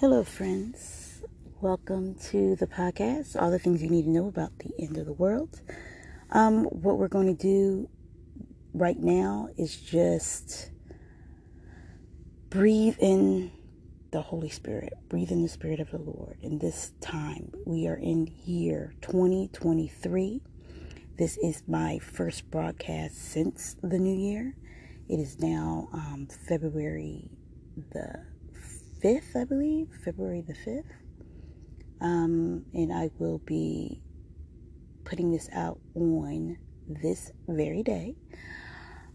Hello, friends. Welcome to the podcast. All the things you need to know about the end of the world. Um, what we're going to do right now is just breathe in the Holy Spirit, breathe in the Spirit of the Lord. In this time, we are in year 2023. This is my first broadcast since the new year. It is now um, February the 5th, I believe, February the 5th. Um, and I will be putting this out on this very day.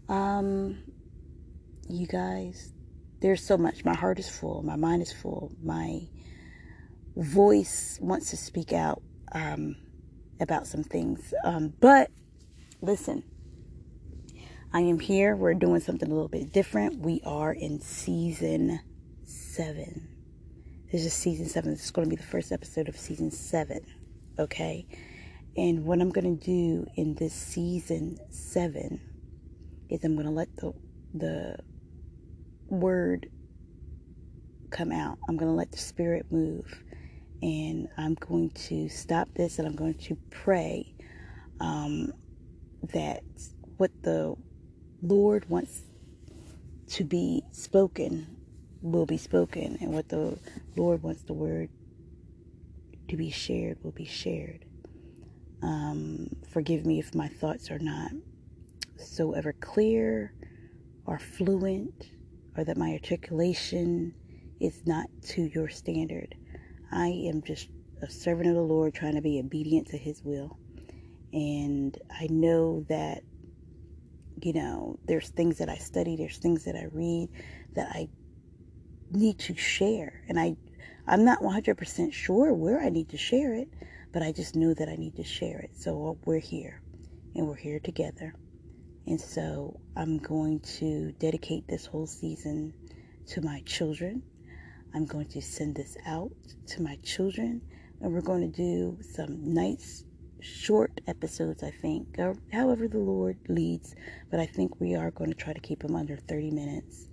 Um, you guys, there's so much. My heart is full, my mind is full, my voice wants to speak out um, about some things. Um, but listen, I am here. We're doing something a little bit different. We are in season seven. This is season seven. This is going to be the first episode of season seven. Okay. And what I'm going to do in this season seven is I'm going to let the, the word come out. I'm going to let the spirit move. And I'm going to stop this and I'm going to pray um, that what the Lord wants to be spoken will be spoken, and what the Lord wants the word to be shared will be shared. Um, forgive me if my thoughts are not so ever clear or fluent, or that my articulation is not to your standard. I am just a servant of the Lord trying to be obedient to His will. And I know that, you know, there's things that I study, there's things that I read that I need to share. And I, I'm not 100% sure where I need to share it, but I just know that I need to share it. So uh, we're here and we're here together. And so I'm going to dedicate this whole season to my children. I'm going to send this out to my children and we're going to do some nice short episodes, I think, however the Lord leads. But I think we are going to try to keep them under 30 minutes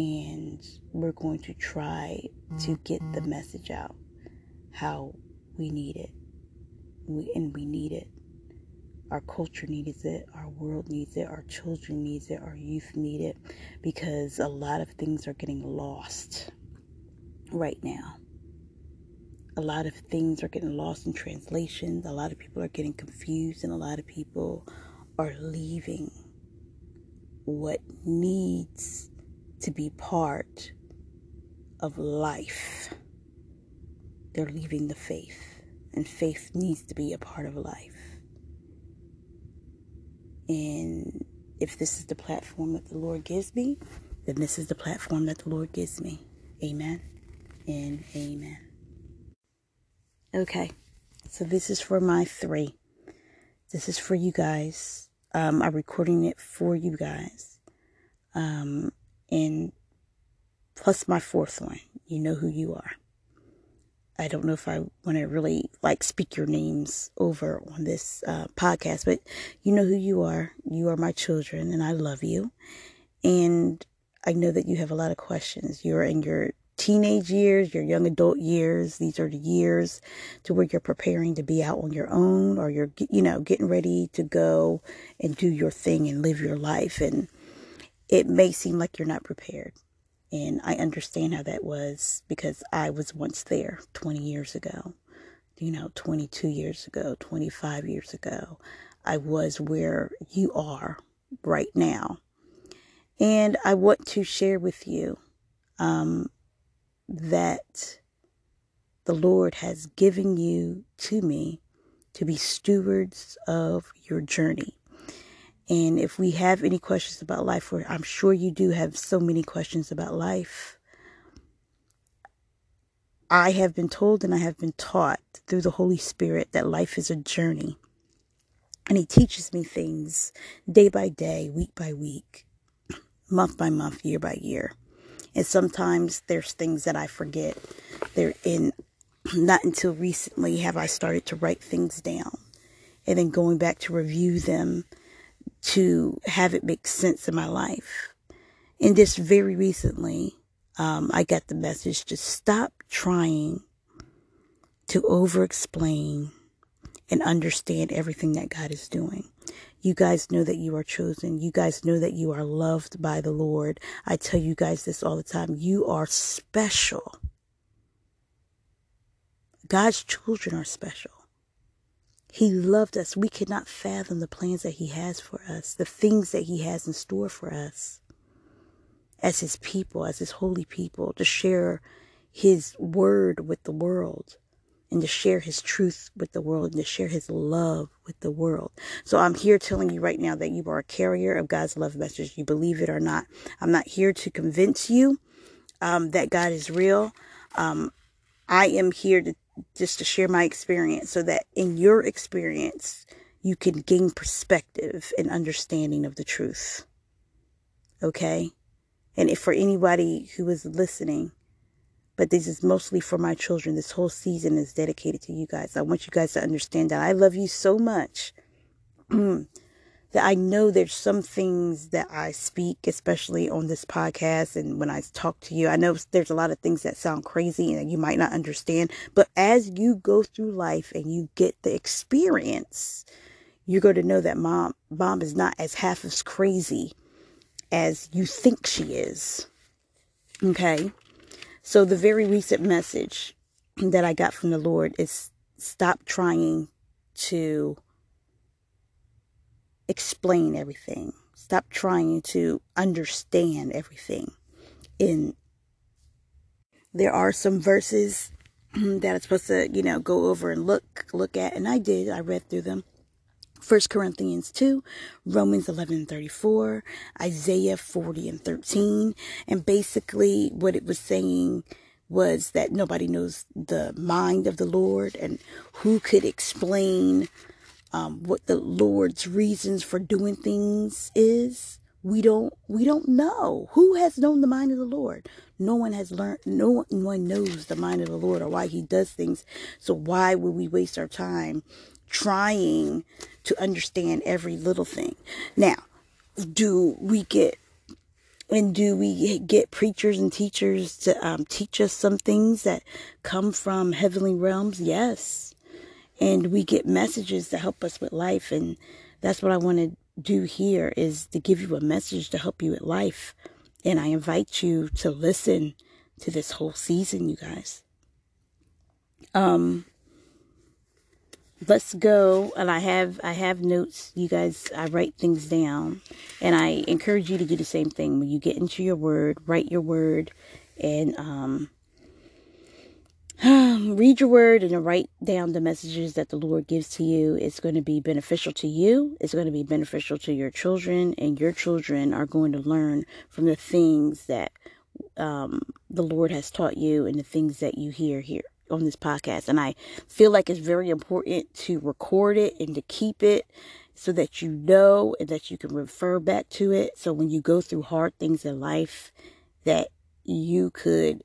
and we're going to try to get the message out how we need it. We, and we need it. Our culture needs it, our world needs it, our children needs it, our youth need it because a lot of things are getting lost right now. A lot of things are getting lost in translations. A lot of people are getting confused and a lot of people are leaving what needs to be part of life. They're leaving the faith, and faith needs to be a part of life. And if this is the platform that the Lord gives me, then this is the platform that the Lord gives me. Amen and amen. Okay, so this is for my three. This is for you guys. Um, I'm recording it for you guys. Um, and plus my fourth one. You know who you are. I don't know if I want to really like speak your names over on this uh, podcast, but you know who you are. You are my children, and I love you. And I know that you have a lot of questions. You're in your teenage years, your young adult years. These are the years to where you're preparing to be out on your own, or you're you know getting ready to go and do your thing and live your life. And it may seem like you're not prepared. And I understand how that was because I was once there 20 years ago, you know, 22 years ago, 25 years ago. I was where you are right now. And I want to share with you um, that the Lord has given you to me to be stewards of your journey. And if we have any questions about life, or I'm sure you do have so many questions about life, I have been told and I have been taught through the Holy Spirit that life is a journey. And He teaches me things day by day, week by week, month by month, year by year. And sometimes there's things that I forget. They're in, not until recently have I started to write things down. And then going back to review them to have it make sense in my life. And just very recently, um, I got the message to stop trying to over explain and understand everything that God is doing. You guys know that you are chosen. You guys know that you are loved by the Lord. I tell you guys this all the time. You are special. God's children are special. He loved us. We cannot fathom the plans that He has for us, the things that He has in store for us as His people, as His holy people, to share His word with the world and to share his truth with the world and to share his love with the world. So I'm here telling you right now that you are a carrier of God's love message. You believe it or not. I'm not here to convince you um, that God is real. Um, I am here to just to share my experience so that in your experience you can gain perspective and understanding of the truth. Okay? And if for anybody who is listening, but this is mostly for my children. This whole season is dedicated to you guys. I want you guys to understand that I love you so much that I know there's some things that I speak, especially on this podcast and when I talk to you. I know there's a lot of things that sound crazy and you might not understand, but as you go through life and you get the experience, you're going to know that mom, mom is not as half as crazy as you think she is. Okay. So, the very recent message that I got from the Lord is stop trying to explain everything, stop trying to understand everything. In there are some verses that I'm supposed to, you know, go over and look look at, and I did. I read through them. 1 Corinthians 2, Romans 11 and 34, Isaiah 40 and 13. And basically, what it was saying was that nobody knows the mind of the Lord and who could explain um, what the Lord's reasons for doing things is. We don't we don't know who has known the mind of the Lord. No one has learned. No one knows the mind of the Lord or why He does things. So why would we waste our time trying to understand every little thing. Now, do we get and do we get preachers and teachers to um, teach us some things that come from heavenly realms? Yes. And we get messages to help us with life. And that's what I want to do here is to give you a message to help you with life. And I invite you to listen to this whole season, you guys. Um, let's go and i have i have notes you guys i write things down and i encourage you to do the same thing when you get into your word write your word and um read your word and write down the messages that the lord gives to you it's going to be beneficial to you it's going to be beneficial to your children and your children are going to learn from the things that um, the lord has taught you and the things that you hear here on this podcast. And I feel like it's very important to record it and to keep it so that you know and that you can refer back to it. So when you go through hard things in life, that you could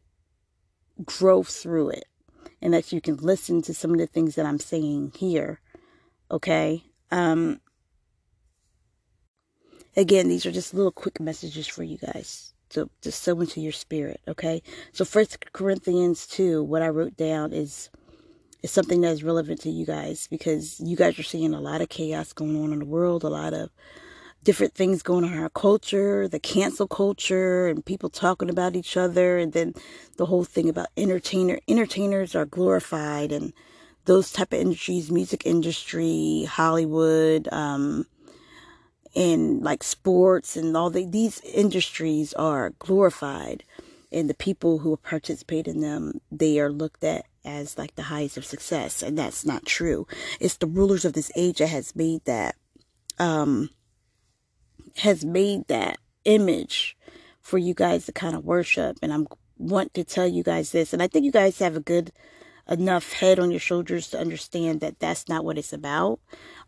grow through it and that you can listen to some of the things that I'm saying here. Okay. Um, again, these are just little quick messages for you guys to, to sow into your spirit. Okay. So First Corinthians 2, what I wrote down is is something that is relevant to you guys because you guys are seeing a lot of chaos going on in the world, a lot of different things going on in our culture, the cancel culture and people talking about each other and then the whole thing about entertainer entertainers are glorified and those type of industries, music industry, Hollywood, um, in like sports and all the, these industries are glorified and the people who participate in them they are looked at as like the highest of success and that's not true. It's the rulers of this age that has made that um has made that image for you guys to kind of worship and i'm want to tell you guys this and i think you guys have a good enough head on your shoulders to understand that that's not what it's about.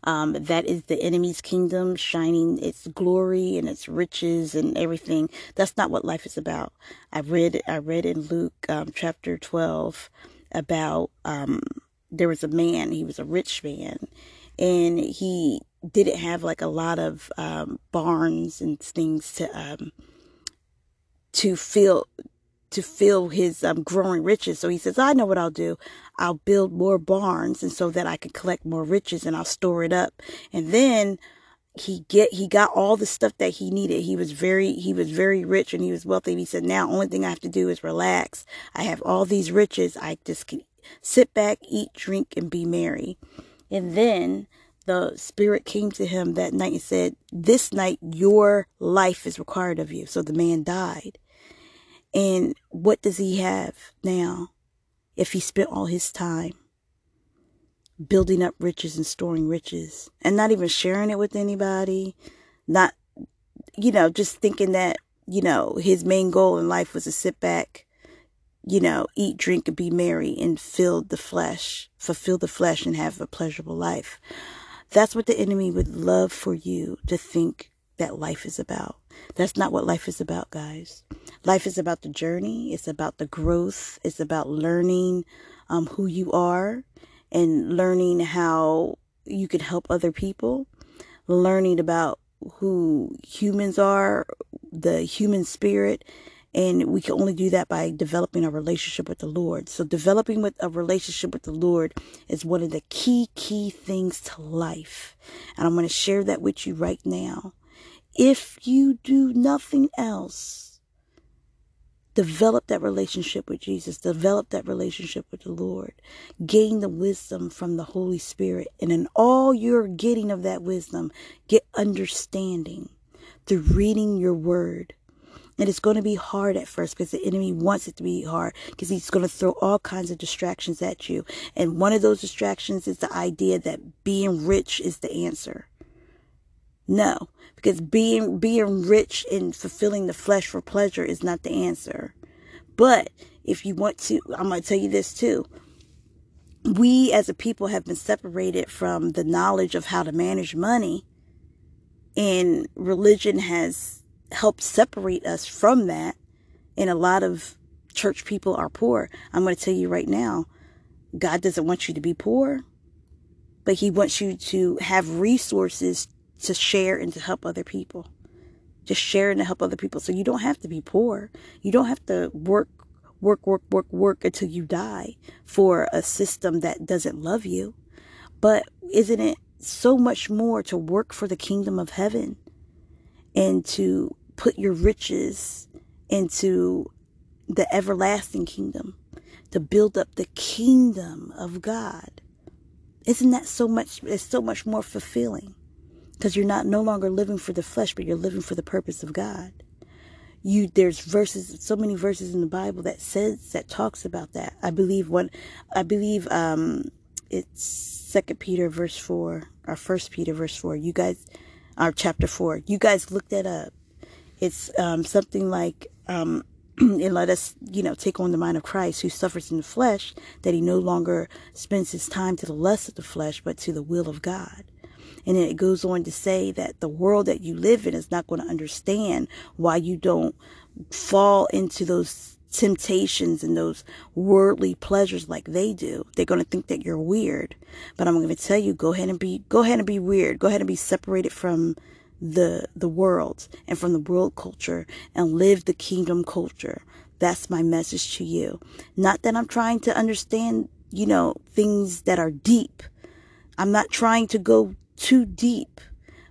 Um, that is the enemy's kingdom shining its glory and its riches and everything. That's not what life is about. I read I read in Luke um, chapter twelve about um, there was a man. He was a rich man, and he didn't have like a lot of um, barns and things to um, to fill to fill his um, growing riches. So he says, I know what I'll do. I'll build more barns and so that I can collect more riches and I'll store it up. And then he get he got all the stuff that he needed. He was very he was very rich and he was wealthy. He said, "Now only thing I have to do is relax. I have all these riches. I just can sit back, eat, drink, and be merry." And then the spirit came to him that night and said, "This night your life is required of you." So the man died. And what does he have now? If he spent all his time building up riches and storing riches and not even sharing it with anybody, not, you know, just thinking that, you know, his main goal in life was to sit back, you know, eat, drink, and be merry and fill the flesh, fulfill the flesh and have a pleasurable life. That's what the enemy would love for you to think that life is about. That's not what life is about, guys. Life is about the journey. It's about the growth. It's about learning um, who you are and learning how you can help other people, learning about who humans are, the human spirit, and we can only do that by developing a relationship with the Lord. So developing with a relationship with the Lord is one of the key key things to life. And I'm going to share that with you right now. If you do nothing else, Develop that relationship with Jesus. Develop that relationship with the Lord. Gain the wisdom from the Holy Spirit. And in all you're getting of that wisdom, get understanding through reading your word. And it's going to be hard at first because the enemy wants it to be hard because he's going to throw all kinds of distractions at you. And one of those distractions is the idea that being rich is the answer. No, because being being rich and fulfilling the flesh for pleasure is not the answer. But if you want to, I'm going to tell you this too. We as a people have been separated from the knowledge of how to manage money, and religion has helped separate us from that. And a lot of church people are poor. I'm going to tell you right now, God doesn't want you to be poor, but He wants you to have resources to share and to help other people. Just share and to help other people. So you don't have to be poor. You don't have to work, work, work, work, work until you die for a system that doesn't love you. But isn't it so much more to work for the kingdom of heaven and to put your riches into the everlasting kingdom, to build up the kingdom of God? Isn't that so much, it's so much more fulfilling? because you're not no longer living for the flesh but you're living for the purpose of god. You there's verses so many verses in the bible that says that talks about that. I believe one i believe um it's second peter verse 4 or first peter verse 4 you guys our chapter 4 you guys look that up it's um something like um and let us, you know, take on the mind of Christ who suffers in the flesh, that he no longer spends his time to the lust of the flesh, but to the will of God. And then it goes on to say that the world that you live in is not going to understand why you don't fall into those temptations and those worldly pleasures like they do. They're going to think that you're weird. But I'm going to tell you, go ahead and be, go ahead and be weird. Go ahead and be separated from the, the world and from the world culture and live the kingdom culture. That's my message to you. Not that I'm trying to understand, you know, things that are deep. I'm not trying to go too deep.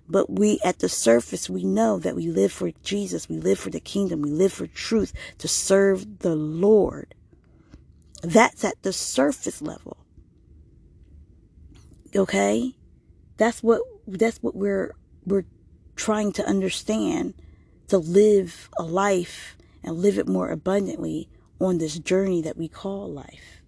But we, at the surface, we know that we live for Jesus. We live for the kingdom. We live for truth to serve the Lord. That's at the surface level. Okay? That's what, that's what we're, we're trying to understand to live a life and live it more abundantly on this journey that we call life.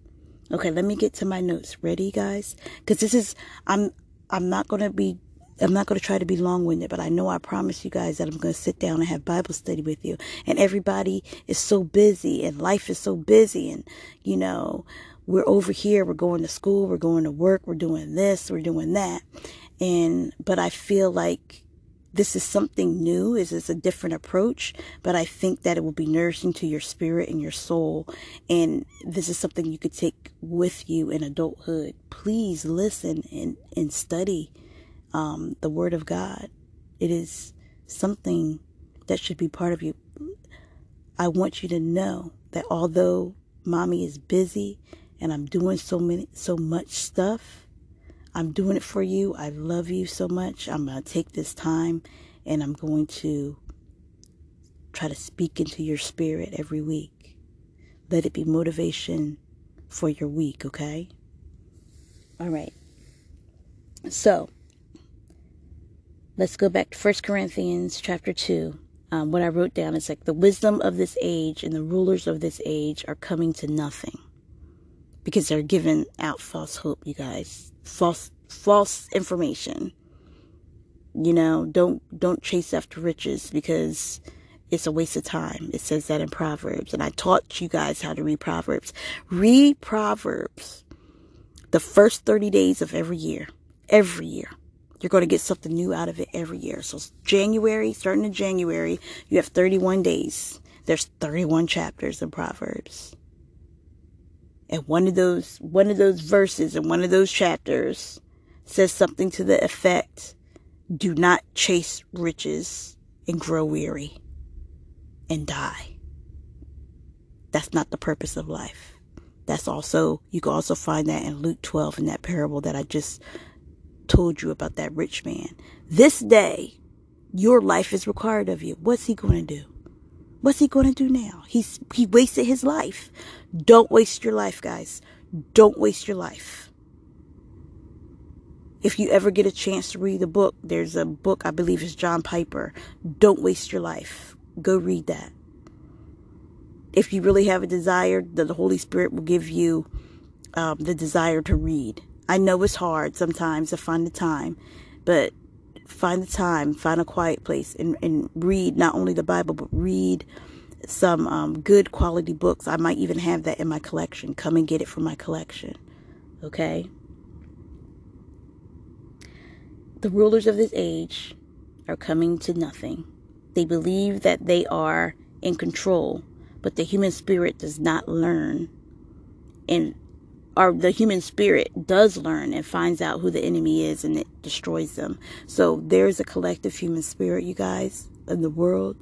Okay, let me get to my notes. Ready, guys? Because this is, I'm, I'm not going to be I'm not going to try to be long winded, but I know I promise you guys that I'm going to sit down and have Bible study with you. And everybody is so busy and life is so busy. And, you know, we're over here, we're going to school, we're going to work, we're doing this, we're doing that. And, but I feel like this is something new. Is it's a different approach, but I think that it will be nourishing to your spirit and your soul. And this is something you could take with you in adulthood. Please listen and, and study um, the Word of God. It is something that should be part of you. I want you to know that although mommy is busy and I'm doing so many so much stuff, I'm doing it for you. I love you so much. I'm going to take this time and I'm going to try to speak into your spirit every week. Let it be motivation for your week, okay? All right. So, let's go back to First Corinthians chapter 2. Um, what I wrote down is like the wisdom of this age and the rulers of this age are coming to nothing because they're giving out false hope, you guys. False false information. You know, don't don't chase after riches because it's a waste of time. It says that in Proverbs. And I taught you guys how to read Proverbs. Read Proverbs the first 30 days of every year. Every year. You're going to get something new out of it every year. So January, starting in January, you have 31 days. There's 31 chapters in Proverbs. And one of those one of those verses in one of those chapters says something to the effect, do not chase riches and grow weary and die. That's not the purpose of life. That's also, you can also find that in Luke 12 in that parable that I just told you about that rich man. This day, your life is required of you. What's he going to do? What's he going to do now? He's, he wasted his life. Don't waste your life, guys. Don't waste your life. If you ever get a chance to read the book, there's a book, I believe is John Piper. Don't waste your life. Go read that. If you really have a desire, the Holy Spirit will give you um, the desire to read. I know it's hard sometimes to find the time, but find the time, find a quiet place, and, and read not only the Bible, but read some um, good quality books. I might even have that in my collection. Come and get it from my collection. Okay? The rulers of this age are coming to nothing. They believe that they are in control, but the human spirit does not learn and or the human spirit does learn and finds out who the enemy is and it destroys them. So there's a collective human spirit, you guys, in the world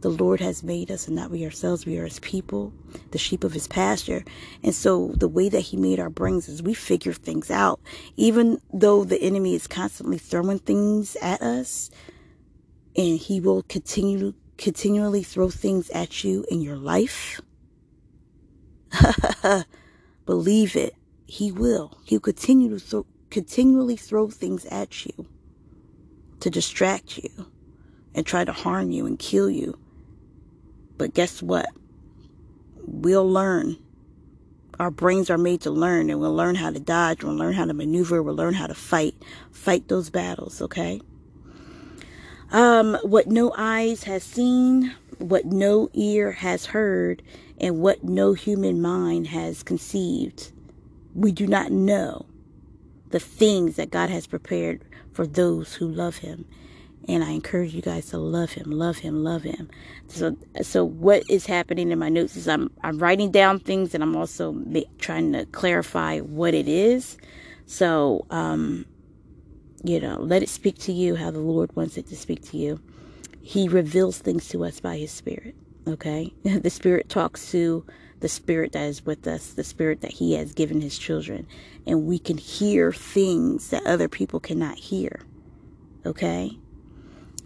the Lord has made us and not we ourselves. We are his people, the sheep of his pasture. And so the way that he made our brains is we figure things out. Even though the enemy is constantly throwing things at us and he will continue continually throw things at you in your life. Believe it. He will. He'll continue to throw, continually throw things at you to distract you and try to harm you and kill you. But guess what? We'll learn. Our brains are made to learn and we'll learn how to dodge, we'll learn how to maneuver, we'll learn how to fight, fight those battles, okay? Um, what no eyes has seen, what no ear has heard, and what no human mind has conceived. We do not know the things that God has prepared for those who love him and I encourage you guys to love him, love him, love him. So, so what is happening in my notes is I'm I'm writing down things, and I'm also trying to clarify what it is. So, um, you know, let it speak to you how the Lord wants it to speak to you. He reveals things to us by His Spirit. Okay, the Spirit talks to the Spirit that is with us, the Spirit that He has given His children, and we can hear things that other people cannot hear. Okay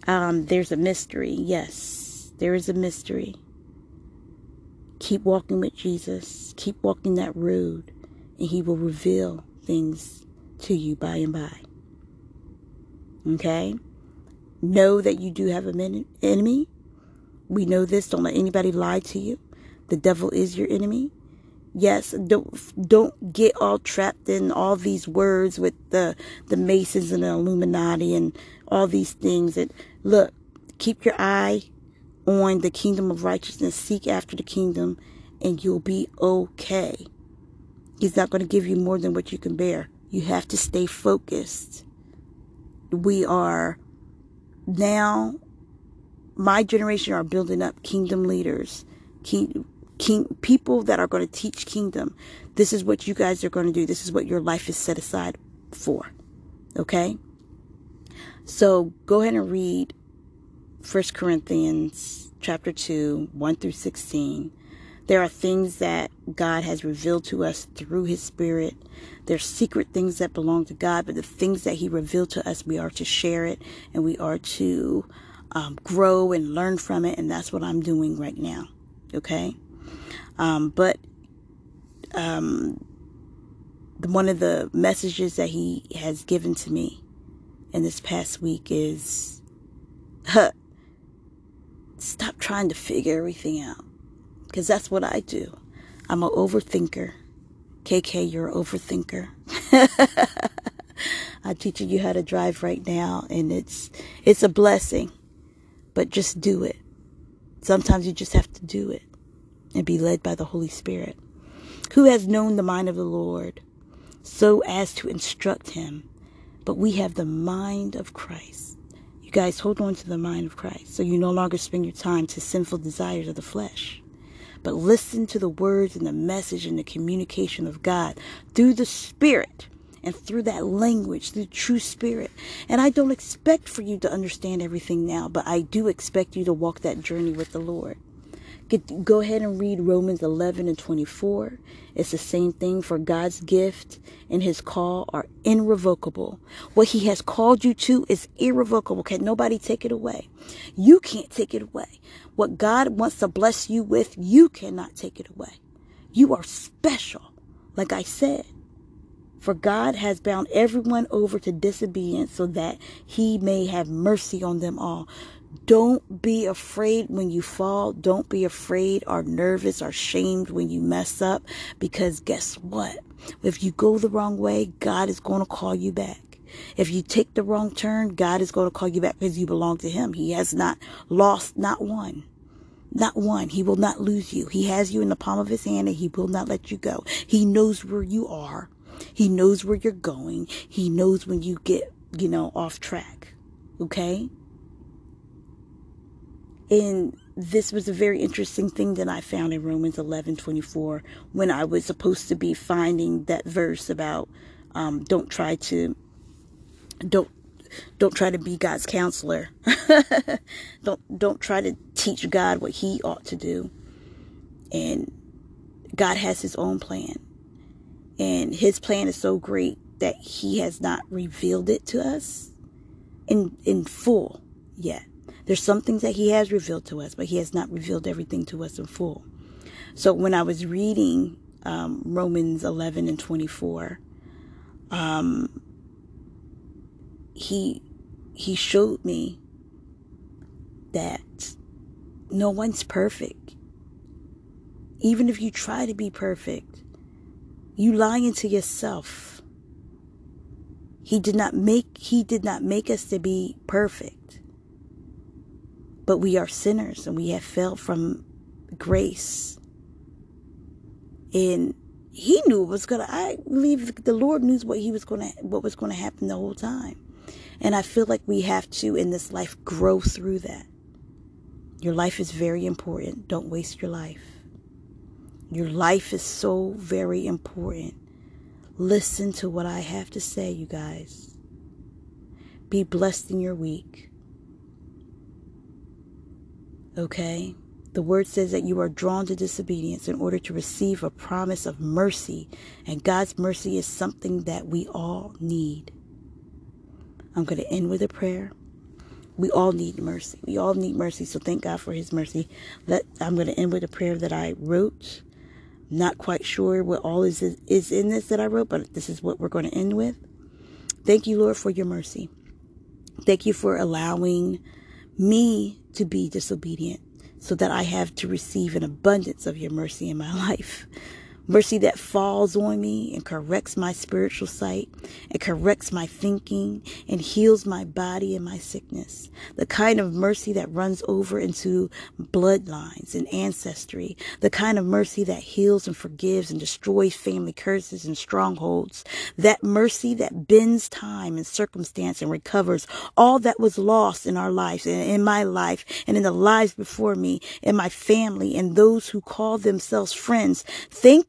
um, there's a mystery. Yes, there is a mystery. Keep walking with Jesus. Keep walking that road, and He will reveal things to you by and by. Okay? Know that you do have an enemy. We know this. Don't let anybody lie to you. The devil is your enemy. Yes, don't don't get all trapped in all these words with the the Masons and the Illuminati and all these things that Look, keep your eye on the kingdom of righteousness. Seek after the kingdom, and you'll be okay. He's not going to give you more than what you can bear. You have to stay focused. We are now, my generation are building up kingdom leaders, king, king, people that are going to teach kingdom. This is what you guys are going to do. This is what your life is set aside for. Okay? So go ahead and read 1 Corinthians chapter 2, 1 through 16. There are things that God has revealed to us through His Spirit. There's secret things that belong to God, but the things that He revealed to us, we are to share it and we are to um, grow and learn from it. And that's what I'm doing right now. Okay. Um, but um, one of the messages that He has given to me in this past week is huh, stop trying to figure everything out because that's what I do. I'm an overthinker. KK, you're an overthinker. I'm teaching you how to drive right now, and it's it's a blessing. But just do it. Sometimes you just have to do it and be led by the Holy Spirit. Who has known the mind of the Lord so as to instruct him? But we have the mind of Christ. You guys hold on to the mind of Christ so you no longer spend your time to sinful desires of the flesh but listen to the words and the message and the communication of God through the Spirit and through that language, through true spirit. And I don't expect for you to understand everything now, but I do expect you to walk that journey with the Lord. Get, go ahead and read Romans 11 and 24. It's the same thing for God's gift and his call are irrevocable. What he has called you to is irrevocable. Can nobody take it away? You can't take it away. What God wants to bless you with, you cannot take it away. You are special. Like I said, for God has bound everyone over to disobedience so that he may have mercy on them all. Don't be afraid when you fall. Don't be afraid or nervous or shamed when you mess up because guess what? If you go the wrong way, God is going to call you back. If you take the wrong turn, God is going to call you back because you belong to Him. He has not lost not one. Not one. He will not lose you. He has you in the palm of His hand and He will not let you go. He knows where you are. He knows where you're going. He knows when you get, you know, off track. Okay? And this was a very interesting thing that I found in Romans 11 24 when I was supposed to be finding that verse about um, don't try to don't don't try to be God's counselor. don't don't try to teach God what he ought to do. And God has his own plan. And his plan is so great that he has not revealed it to us in in full yet. There's some things that he has revealed to us, but he has not revealed everything to us in full. So when I was reading um, Romans 11 and 24, um, he he showed me that no one's perfect. Even if you try to be perfect, you lying to yourself. He did not make he did not make us to be perfect. But we are sinners and we have fell from grace. And he knew what was gonna I believe the Lord knew what he was gonna what was gonna happen the whole time. And I feel like we have to in this life grow through that. Your life is very important. Don't waste your life. Your life is so very important. Listen to what I have to say, you guys. Be blessed in your week. Okay? The word says that you are drawn to disobedience in order to receive a promise of mercy. And God's mercy is something that we all need. I'm going to end with a prayer. We all need mercy. We all need mercy. So thank God for his mercy. Let, I'm going to end with a prayer that I wrote. Not quite sure what all is, is in this that I wrote, but this is what we're going to end with. Thank you, Lord, for your mercy. Thank you for allowing me to be disobedient so that I have to receive an abundance of your mercy in my life mercy that falls on me and corrects my spiritual sight and corrects my thinking and heals my body and my sickness. The kind of mercy that runs over into bloodlines and ancestry. The kind of mercy that heals and forgives and destroys family curses and strongholds. That mercy that bends time and circumstance and recovers all that was lost in our lives and in my life and in the lives before me and my family and those who call themselves friends.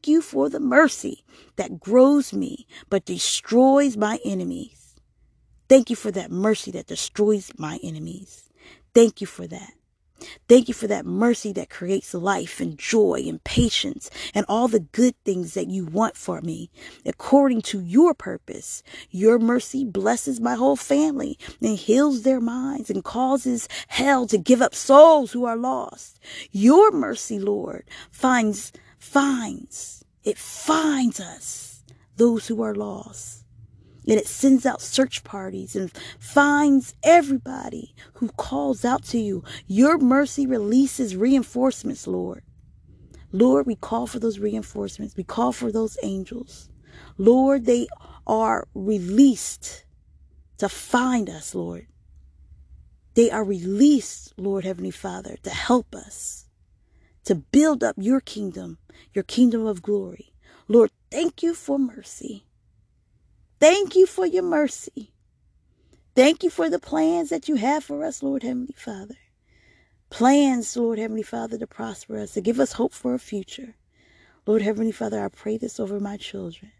You for the mercy that grows me but destroys my enemies. Thank you for that mercy that destroys my enemies. Thank you for that. Thank you for that mercy that creates life and joy and patience and all the good things that you want for me according to your purpose. Your mercy blesses my whole family and heals their minds and causes hell to give up souls who are lost. Your mercy, Lord, finds, finds, it finds us, those who are lost and it sends out search parties and finds everybody who calls out to you. Your mercy releases reinforcements, Lord. Lord, we call for those reinforcements. We call for those angels. Lord, they are released to find us, Lord. They are released, Lord Heavenly Father, to help us, to build up your kingdom, your kingdom of glory. Lord, thank you for mercy. Thank you for your mercy. Thank you for the plans that you have for us, Lord Heavenly Father. Plans, Lord Heavenly Father, to prosper us, to give us hope for a future. Lord Heavenly Father, I pray this over my children.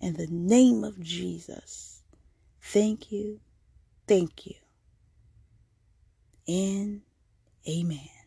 In the name of Jesus. Thank you. Thank you. And amen.